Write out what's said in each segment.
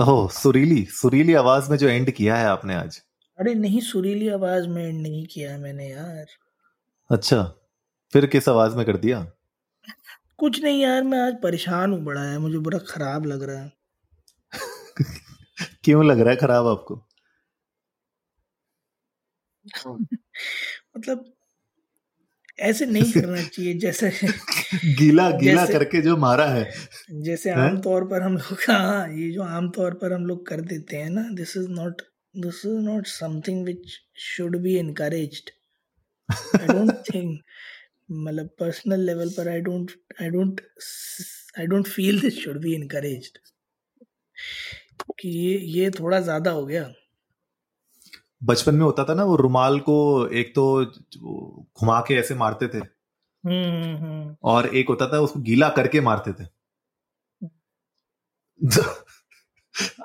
ओह सुरीली सुरीली आवाज़ में जो एंड किया है आपने आज। अरे नहीं सुरीली आवाज़ में एंड नहीं किया मैंने यार। अच्छा फिर किस आवाज़ में कर दिया? कुछ नहीं यार मैं आज परेशान हूँ बड़ा है मुझे बड़ा खराब लग रहा है। क्यों लग रहा है खराब आपको? मतलब ऐसे नहीं करना चाहिए जैसे गीला गीला जैसे, करके जो मारा है। जैसे आमतौर पर हम लोग हाँ ये जो आमतौर पर हम लोग कर देते हैं ना this is not this is not something which should be encouraged I don't think मतलब पर्सनल लेवल पर I don't I don't I don't feel this should be encouraged कि ये ये थोड़ा ज़्यादा हो गया। बचपन में होता था ना वो रुमाल को एक तो घुमा के ऐसे मारते थे। हम्म, हम्म। और एक होता था उसको गीला करके मारते थे।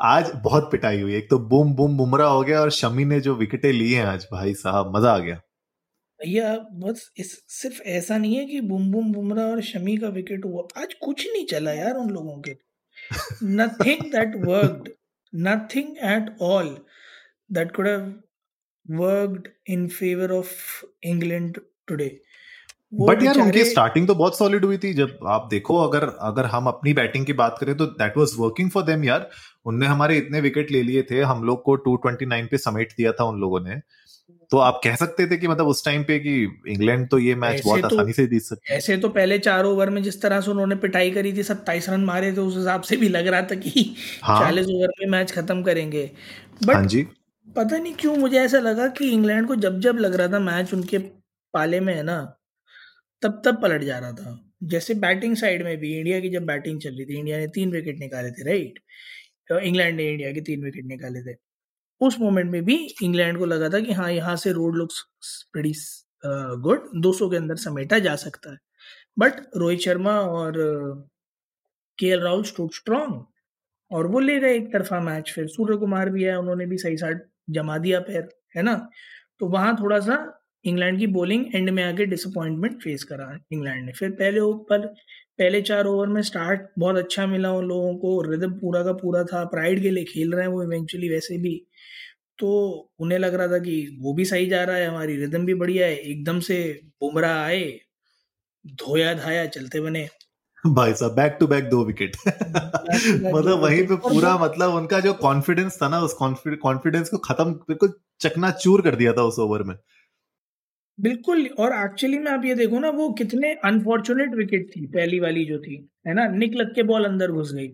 आज बहुत पिटाई हुई। एक तो बूम बूम बुमरा हो गया और शमी ने जो विकेटें ली हैं आज भाई साहब मज़ा आ गया। भैया बस इस सिर्फ़ ऐसा नहीं है कि बुम बुम बुमरा और शमी का विकेट हुआ। आज कुछ नहीं चला यार उन लोगों के nothing that worked nothing at all that could have worked in favour of England today but यार उनकी स्टार्टिंग तो बहुत सॉलिड हुई थी। जब आप देखो अगर अगर हम अपनी बैटिंग की बात करें तो that was working for them यार। उनने हमारे इतने विकेट ले लिए थे हम लोग को 229 पे समेट दिया था उन लोगों ने। तो आप कह सकते थे कि मतलब उस टाइम पे कि इंग्लैंड तो ये मैच बहुत तो, आसानी से जीत सकते ऐसे तो पहले चार ओवर में जिस तरह से उन्होंने पिटाई करी थी सत्ताईस रन मारे थे उस हिसाब से भी लग रहा था कि हाँ। चालीस ओवर में मैच खत्म करेंगे। बट हाँ जी। पता नहीं क्यों मुझे ऐसा लगा कि इंग्लैंड को जब जब लग रहा था मैच उनके पाले में है ना, तब तब पलट जा रहा था। जैसे बैटिंग साइड में भी, इंडिया की जब बैटिंग चल रही थी, इंडिया ने तीन विकेट निकाले थे, राइट? तो इंग्लैंड ने इंडिया के तीन विकेट निकाले थे। उस मोमेंट में भी इंग्लैंड को लगा था कि हाँ यहाँ से रोड लुक्स प्रेटी गुड 200 के अंदर समेटा जा सकता है। बट रोहित शर्मा और के एल राहुल स्ट्रॉन्ग और वो ले गए एक तरफा मैच, फिर सूर्य कुमार भी है, उन्होंने भी सही साइड जमा दिया पैर, है ना? तो वहाँ थोड़ा सा इंग्लैंड की बॉलिंग एंड में आके डिसअपॉइंटमेंट फेस करा इंग्लैंड ने। फिर पहले ओवर पहले चार ओवर में स्टार्ट बहुत अच्छा मिला उन लोगों को रिदम पूरा का पूरा था प्राइड के लिए खेल रहे हैं वो इवेंचुअली वैसे भी। तो उन्हें लग रहा था कि वो भी सही जा रहा है, हमारी रिदम भी बढ़िया है, एकदम से बुमराह आए धोया धाया चलते बने। भाई साहब बैक टू बैक दो विकेट मतलब वहीं पे पूरा मतलब उनका जो कॉन्फिडेंस था ना उस कॉन्फिडेंस को खत्म बिल्कुल चकना चूर कर दिया था उस ओवर में. बिल्कुल और एक्चुअली में आप ये देखो ना वो कितने अनफॉर्चुनेट विकेट थी पहली वाली जो थी है ना? निक लग के बॉल अंदर घुस गई।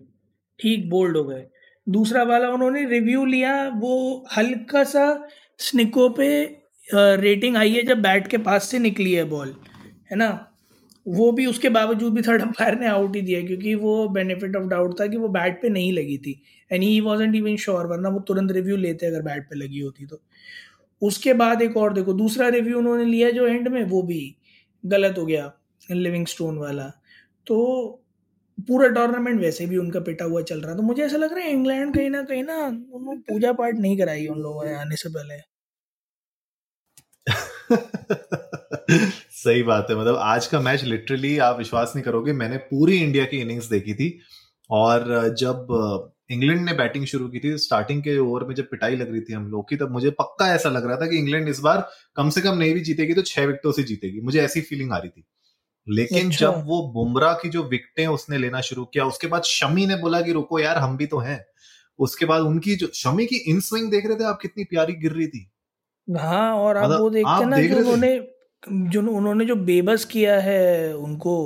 ठीक बोल्ड हो गए। दूसरा वाला उन्होंने रिव्यू लिया वो हल्का सा स्निको पे रेटिंग आई है जब बैट के पास से निकली है बॉल है ना? वो भी उसके बावजूद भी थर्ड अंपायर ने आउट ही दिया क्योंकि वो बेनिफिट ऑफ़ डाउट था कि वो बैट पे नहीं लगी थी। And he wasn't even sure वरना वो तुरंत रिव्यू लेते अगर बैट पे लगी होती तो। उसके बाद एक और देखो दूसरा रिव्यू उन्होंने लिया जो एंड में वो भी गलत हो गया लिविंग स्टोन वाला। तो पूरा टूर्नामेंट वैसे भी उनका पिटा हुआ चल रहा तो मुझे ऐसा लग रहा है इंग्लैंड कहीं ना कहीं ना उन्होंने पूजा पाठ नहीं कराई उन लोगों ने आने से पहले। सही बात है। मतलब आज का मैच लिटरली आप विश्वास नहीं करोगे मैंने पूरी इंडिया की इनिंग्स देखी थी और जब इंग्लैंड ने बैटिंग शुरू की थी स्टार्टिंग के ओवर में जब पिटाई लग रही थी हम लोग की तब मुझे पक्का ऐसा लग रहा था कि इंग्लैंड इस बार कम से कम नहीं भी जीतेगी तो छह विकेटों से जीतेगी। मुझे ऐसी फीलिंग आ रही थी। लेकिन अच्छा। जब वो बुमराह की जो विकेटें उसने लेना शुरू किया उसके बाद शमी ने बोला कि रुको यार हम भी तो हैं। उसके बाद उनकी जो शमी की इन स्विंग देख रहे थे आप कितनी प्यारी गिर रही थी। हाँ और आप मतलब वो देखते ना देख जो उन्होंने जो उन्होंने जो बेबस किया है उनको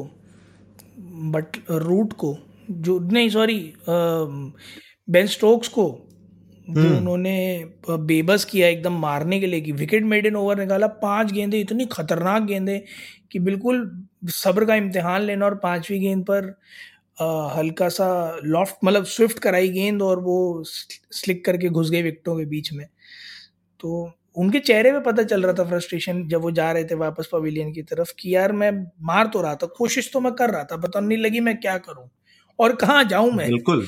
बट रूट को जो नहीं सॉरी बेन स्टोक्स को जो हम्म। उन्होंने बेबस किया एकदम मारने के लिए कि विकेट मेड इन ओवर निकाला पाँच गेंदे इतनी खतरनाक गेंदे कि बिल्कुल सब्र का इम्तिहान लेना और पांचवी गेंद पर हल्का सा लॉफ्ट मतलब स्विफ्ट कराई गेंद और वो स्लिक करके घुस गई विकटों के बीच में तो उनके चेहरे पे पता चल रहा था फ्रस्ट्रेशन जब वो जा रहे थे वापस पवेलियन की तरफ़ कि यार मैं मार तो रहा था कोशिश तो मैं कर रहा था पता नहीं लगी मैं क्या करूँ और कहाँ जाऊँ मैं? बिल्कुल।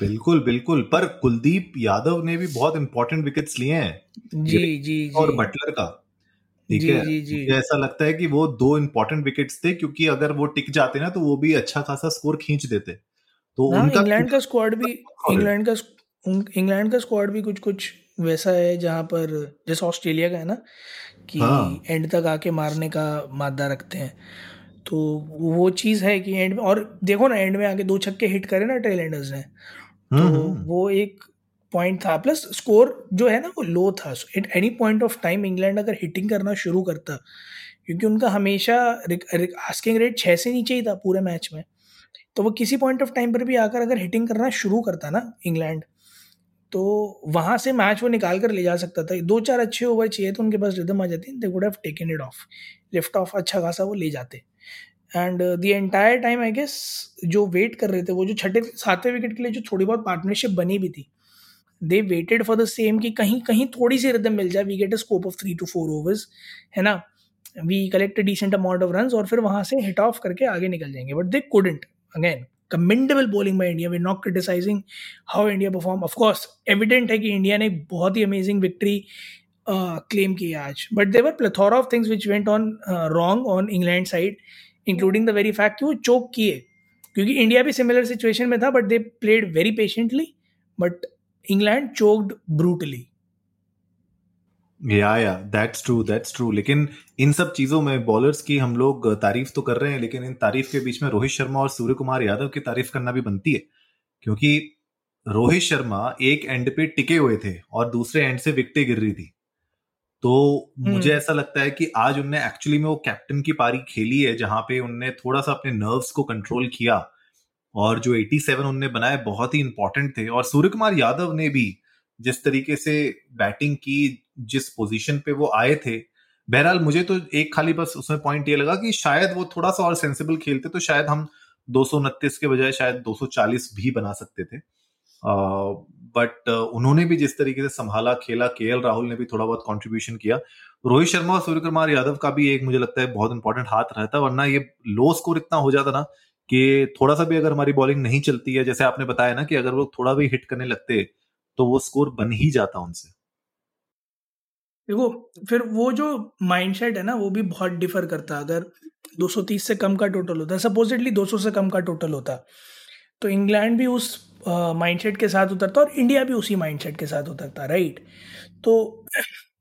बिल्कुल बिल्कुल। पर कुलदीप यादव ने भी बहुत इंपॉर्टेंट विकेट्स लिए हैं। जी जी जी और बटलर का। ठीक है? जी, जी. मुझे ऐसा लगता है कि वो दो इंपॉर्टेंट विकेट्स थे क्योंकि अगर वो टिक जाते ना तो वो भी अच्छा खासा स्कोर खींच देते। तो हाँ, उनका इंग्लैंड का स्क्वाड भी इंग्लैंड का इंग्लैंड का स्क्वाड भी कुछ कुछ वैसा है जहाँ पर जैसे ऑस्ट्रेलिया का है ना कि हाँ. एंड तक आके मारने का मादा रखते हैं तो वो चीज़ है कि एंड में और देखो ना एंड में आके दो छक्के हिट करे ना टेलेंडर्स ने तो हम्म, हम्म। वो एक पॉइंट था प्लस स्कोर जो है ना वो लो था at any point of time England अगर हिटिंग करना शुरू करता क्योंकि उनका हमेशा आस्किंग रेट छः से नीचे ही था पूरे मैच में तो वो किसी पॉइंट ऑफ़ टाइम पर भी आकर अगर हिटिंग करना शुरू करता ना इंग्लैंड तो वहाँ से मैच वो निकाल कर ले जा सकता था। दो चार अच्छे ओवर चाहिए तो उनके पास रिदम आ जाती they would have taken it off lift off अच्छा खासा वो ले जाते। And the entire time I guess जो वेट कर रहे थे, वो जो छठे, सातवें विकेट के लिए जो थोड़ी बहुत पार्टनरशिप बनी भी थी they waited for the same कि कहीं कहीं थोड़ी सी रिदम मिल जाए। We get a scope of three two four overs है ना? We collect a decent amount of run और फिर वहाँ से हिट ऑफ़ करके आगे निकल जाएँगे। But they couldn't again commendable bowling by India we not criticising how India perform of course evident है कि इंडिया ने बहुत ही अमेजिंग विक्ट्री क्लेम की आज. But there were plethora of things which went on wrong on England side including the very fact कि वो चोक किए. क्योंकि इंडिया भी सिमिलर सिचुएशन में था but they played very patiently but England choked brutally या या दैट्स ट्रू दैट्स ट्रू लेकिन इन सब चीज़ों में बॉलर्स की हम लोग तारीफ़ तो कर रहे हैं लेकिन इन तारीफ़ के बीच में रोहित शर्मा और सूर्य कुमार यादव की तारीफ़ करना भी बनती है। क्योंकि रोहित शर्मा एक एंड पे टिके हुए थे और दूसरे एंड से विकटें गिर रही थी। तो मुझे हम्म। ऐसा लगता है कि आज उनने एक्चुअली में वो कैप्टन की पारी खेली है जहाँ पे उनने थोड़ा सा अपने नर्व्स को कंट्रोल किया और जो 87 उनने बनाए बहुत ही इंपॉर्टेंट थे। और सूर्य कुमार यादव ने भी जिस तरीके से बैटिंग की जिस पोजीशन पे वो आए थे। बहरहाल मुझे तो एक खाली बस उसमें पॉइंट ये लगा कि शायद वो थोड़ा सा और सेंसिबल खेलते तो शायद हम दो सौ उनतीस के बजाय शायद 240 भी बना सकते थे। बट uh, उन्होंने भी जिस तरीके से संभाला खेला के राहुल ने भी थोड़ा बहुत कॉन्ट्रीब्यूशन किया। रोहित शर्मा और सूर्य कुमार यादव का भी एक मुझे लगता है बहुत इंपॉर्टेंट हाथ रहता वरना ये लो स्कोर इतना हो जाता ना कि थोड़ा सा भी अगर हमारी बॉलिंग नहीं चलती है जैसे आपने बताया ना कि अगर वो थोड़ा भी हिट करने लगते तो वो स्कोर बन ही जाता उनसे। देखो, फिर वो जो माइंडसेट है ना, वो भी बहुत डिफर करता। है अगर 230 से कम का टोटल होता है सपोजिटली 200 से कम का टोटल होता तो इंग्लैंड भी उस माइंडसेट के साथ उतरता और इंडिया भी उसी माइंडसेट के साथ उतरता राइट तो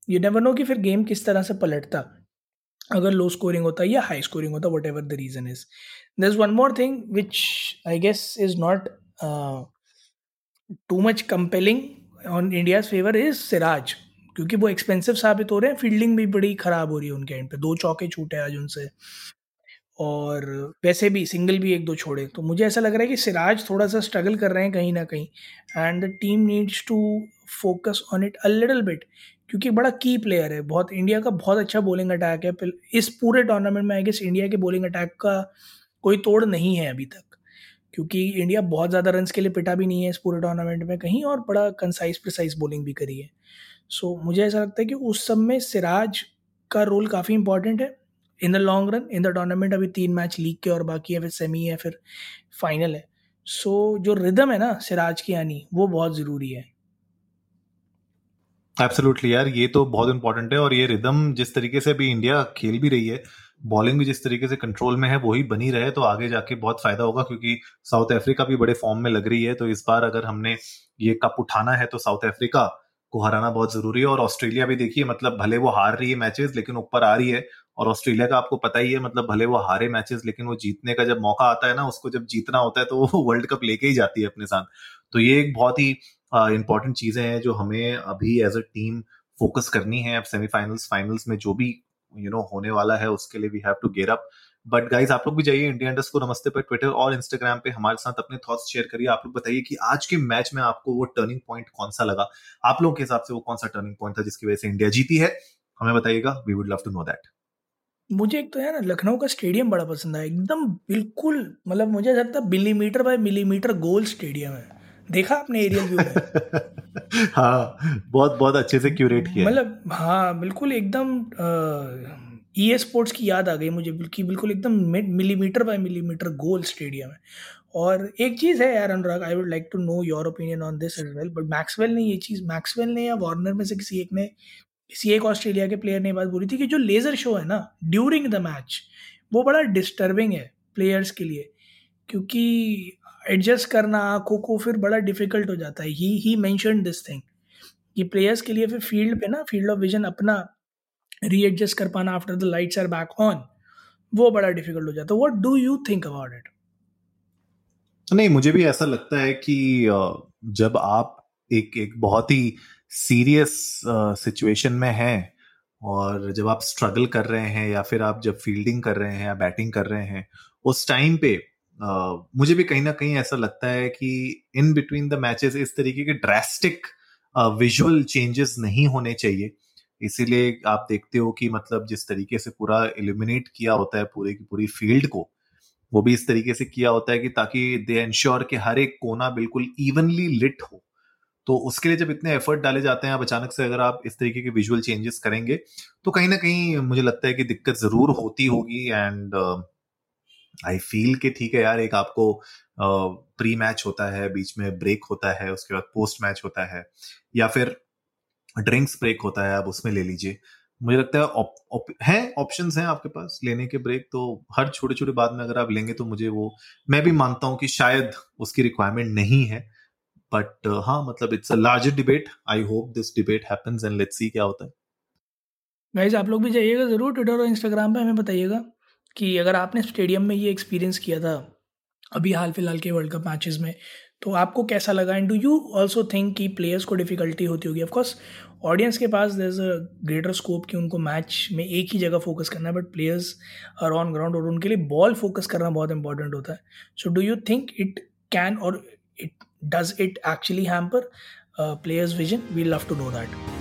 ये नेवर नो कि फिर गेम किस तरह से पलटता। अगर लो स्कोरिंग होता या हाई स्कोरिंग होता whatever the reason is there is one more thing which I guess is not too much compelling on India's favour is Siraj क्योंकि वो एक्सपेंसिव साबित हो रहे हैं फील्डिंग भी बड़ी खराब हो रही है उनके एंड पे। दो चौके छूटे आज उनसे। और वैसे भी सिंगल भी एक दो छोड़े। तो मुझे ऐसा लग रहा है कि सिराज थोड़ा सा स्ट्रगल कर रहे हैं कहीं ना कहीं। And the team needs to focus on it a little bit क्योंकि बड़ा की प्लेयर है। बहुत इंडिया का बहुत अच्छा बॉलिंग अटैक है। इस पूरे टूर्नामेंट में आई इंडिया के बॉलिंग अटैक का कोई तोड़ नहीं है अभी तक। क्योंकि इंडिया बहुत ज़्यादा रन के लिए पिटा भी नहीं है इस पूरे टूर्नामेंट में कहीं और बड़ा कंसाइज प्रिसाइज बॉलिंग भी करी है। सो so, मुझे ऐसा लगता है कि उस सब में सिराज का रोल काफ़ी इंपॉर्टेंट है। In the long run in the tournament अभी तीन मैच लीग के और बाकी है फिर सेमी है फिर फाइनल है। सो so, जो रिदम है ना सिराज की आनी वो बहुत ज़रूरी है। एब्सोल्युटली यार ये तो बहुत इंपॉर्टेंट है और ये रिदम जिस तरीके से अभी इंडिया खेल भी रही है बॉलिंग भी जिस तरीके से कंट्रोल में है वही बनी रहे तो आगे जाके बहुत फ़ायदा होगा क्योंकि साउथ अफ्रीका भी बड़े फॉर्म में लग रही है। तो इस बार अगर हमने ये कप उठाना है तो साउथ अफ्रीका को हराना बहुत ज़रूरी है और ऑस्ट्रेलिया भी देखिए मतलब भले वो हार रही है मैचेस लेकिन ऊपर आ रही है। और ऑस्ट्रेलिया का आपको पता ही है मतलब भले वो हारे मैचेस लेकिन वो जीतने का जब मौका आता है ना उसको जब जीतना होता है तो वो वर्ल्ड कप लेके ही जाती है अपने साथ। तो ये एक बहुत ही इंपॉर्टेंट चीज़ें हैं जो हमें अभी एज अ टीम फोकस करनी है। अब सेमीफाइनल्स फाइनल्स में जो भी यू you नो know, होने वाला है उसके लिए we have to gear up but guys आप लोग भी जाइए इंडिया इंडस्ट को नमस्ते पर ट्विटर और इंस्टाग्राम पे हमारे साथ अपने थॉट्स शेयर करिए। आप लोग बताइए कि आज के मैच में आपको वो टर्निंग पॉइंट कौन सा लगा? आप लोगों के हिसाब से वो कौन सा टर्निंग पॉइंट था जिसकी वजह से इंडिया जीती है? हमें बताइएगा। We would love to know that मुझे एक तो है ना लखनऊ का स्टेडियम बड़ा पसंद है एकदम बिल्कुल मतलब मुझे लगता है मिलीमीटर बाय मिलीमीटर गोल स्टेडियम है। देखा आपने एरियल व्यू में? हाँ बहुत बहुत अच्छे से क्यूरेट किया मतलब हाँ बिल्कुल एकदम ई स्पोर्ट्स की याद आ गई मुझे बिल्कुल बिल्कुल एकदम मिलीमीटर बाय मिलीमीटर गोल स्टेडियम है। और एक चीज़ है यार Anurag I would like to know your opinion on this as well but Maxwell ने ये चीज़ मैक्सवेल ने या वार्नर में से किसी एक ने, किसी एक ऑस्ट्रेलिया के प्लेयर ने बात बोली थी कि जो लेज़र शो है ना ड्यूरिंग द मैच वो बड़ा डिस्टर्बिंग है प्लेयर्स के लिए, क्योंकि एडजस्ट करना, आँखों को फिर बड़ा डिफ़िकल्ट हो जाता है। He he mention this thing कि प्लेयर्स के लिए फिर फ़ील्ड पे ना फ़ील्ड ऑफ़ विजन अपना रीएडजस्ट कर पाना after the lights are back on वो बड़ा डिफ़िकल्ट हो जाता है। What do you think about it नहीं मुझे भी ऐसा लगता है कि जब आप एक एक बहुत ही सीरियस सिचुएशन में हैं और जब आप स्ट्रगल कर रहे हैं या फिर आप जब फील्डिंग कर रहे हैं या बैटिंग कर रहे हैं उस टाइम पे uh, मुझे भी कहीं ना कहीं ऐसा लगता है कि इन बिटवीन द मैचेस इस तरीके के ड्रेस्टिक विजुअल चेंजेस नहीं होने चाहिए। इसीलिए आप देखते हो कि मतलब जिस तरीके से पूरा इल्यूमिनेट किया होता है पूरे की पूरी फ़ील्ड को वो भी इस तरीके से किया होता है कि ताकि दे इंश्योर कि हर एक कोना बिल्कुल इवनली लिट हो। तो उसके लिए जब इतने एफर्ट डाले जाते हैं अब अचानक से अगर आप इस तरीके के विजुअल चेंजेस करेंगे तो कहीं ना कहीं मुझे लगता है कि दिक्कत ज़रूर होती होगी एंड आई फील कि ठीक है यार एक आपको प्री uh, मैच होता है बीच में ब्रेक होता है उसके बाद पोस्ट मैच होता है या फिर ड्रिंक्स ब्रेक होता है आप उसमें ले लीजिए। मुझे लगता है op, op, हैं ऑप्शंस हैं आपके पास लेने के ब्रेक तो हर छोटे छोटे बात में अगर आप लेंगे तो मुझे वो मैं भी मानता हूँ कि शायद उसकी रिक्वायरमेंट नहीं है बट uh, हाँ मतलब it's a larger debate I hope this debate happens and let's see क्या होता है। गाइज़ आप लोग भी जाइएगा ज़रूर ट्विटर और इंस्टाग्राम पे हमें बताइएगा कि अगर आपने स्टेडियम में ये एक्सपीरियंस किया था अभी हाल फ़िलहाल के वर्ल्ड कप मैचेस में तो आपको कैसा लगा? And do you also think कि प्लेयर्स को डिफिकल्टी होती होगी? ऑफकोर्स ऑडियंस के पास there is a greater scope कि उनको मैच में एक ही जगह फोकस करना है but players are on ground और उनके लिए बॉल फोकस करना बहुत इंपॉर्टेंट होता है। So do you think it can और it does it actually hamper players vision we love to know that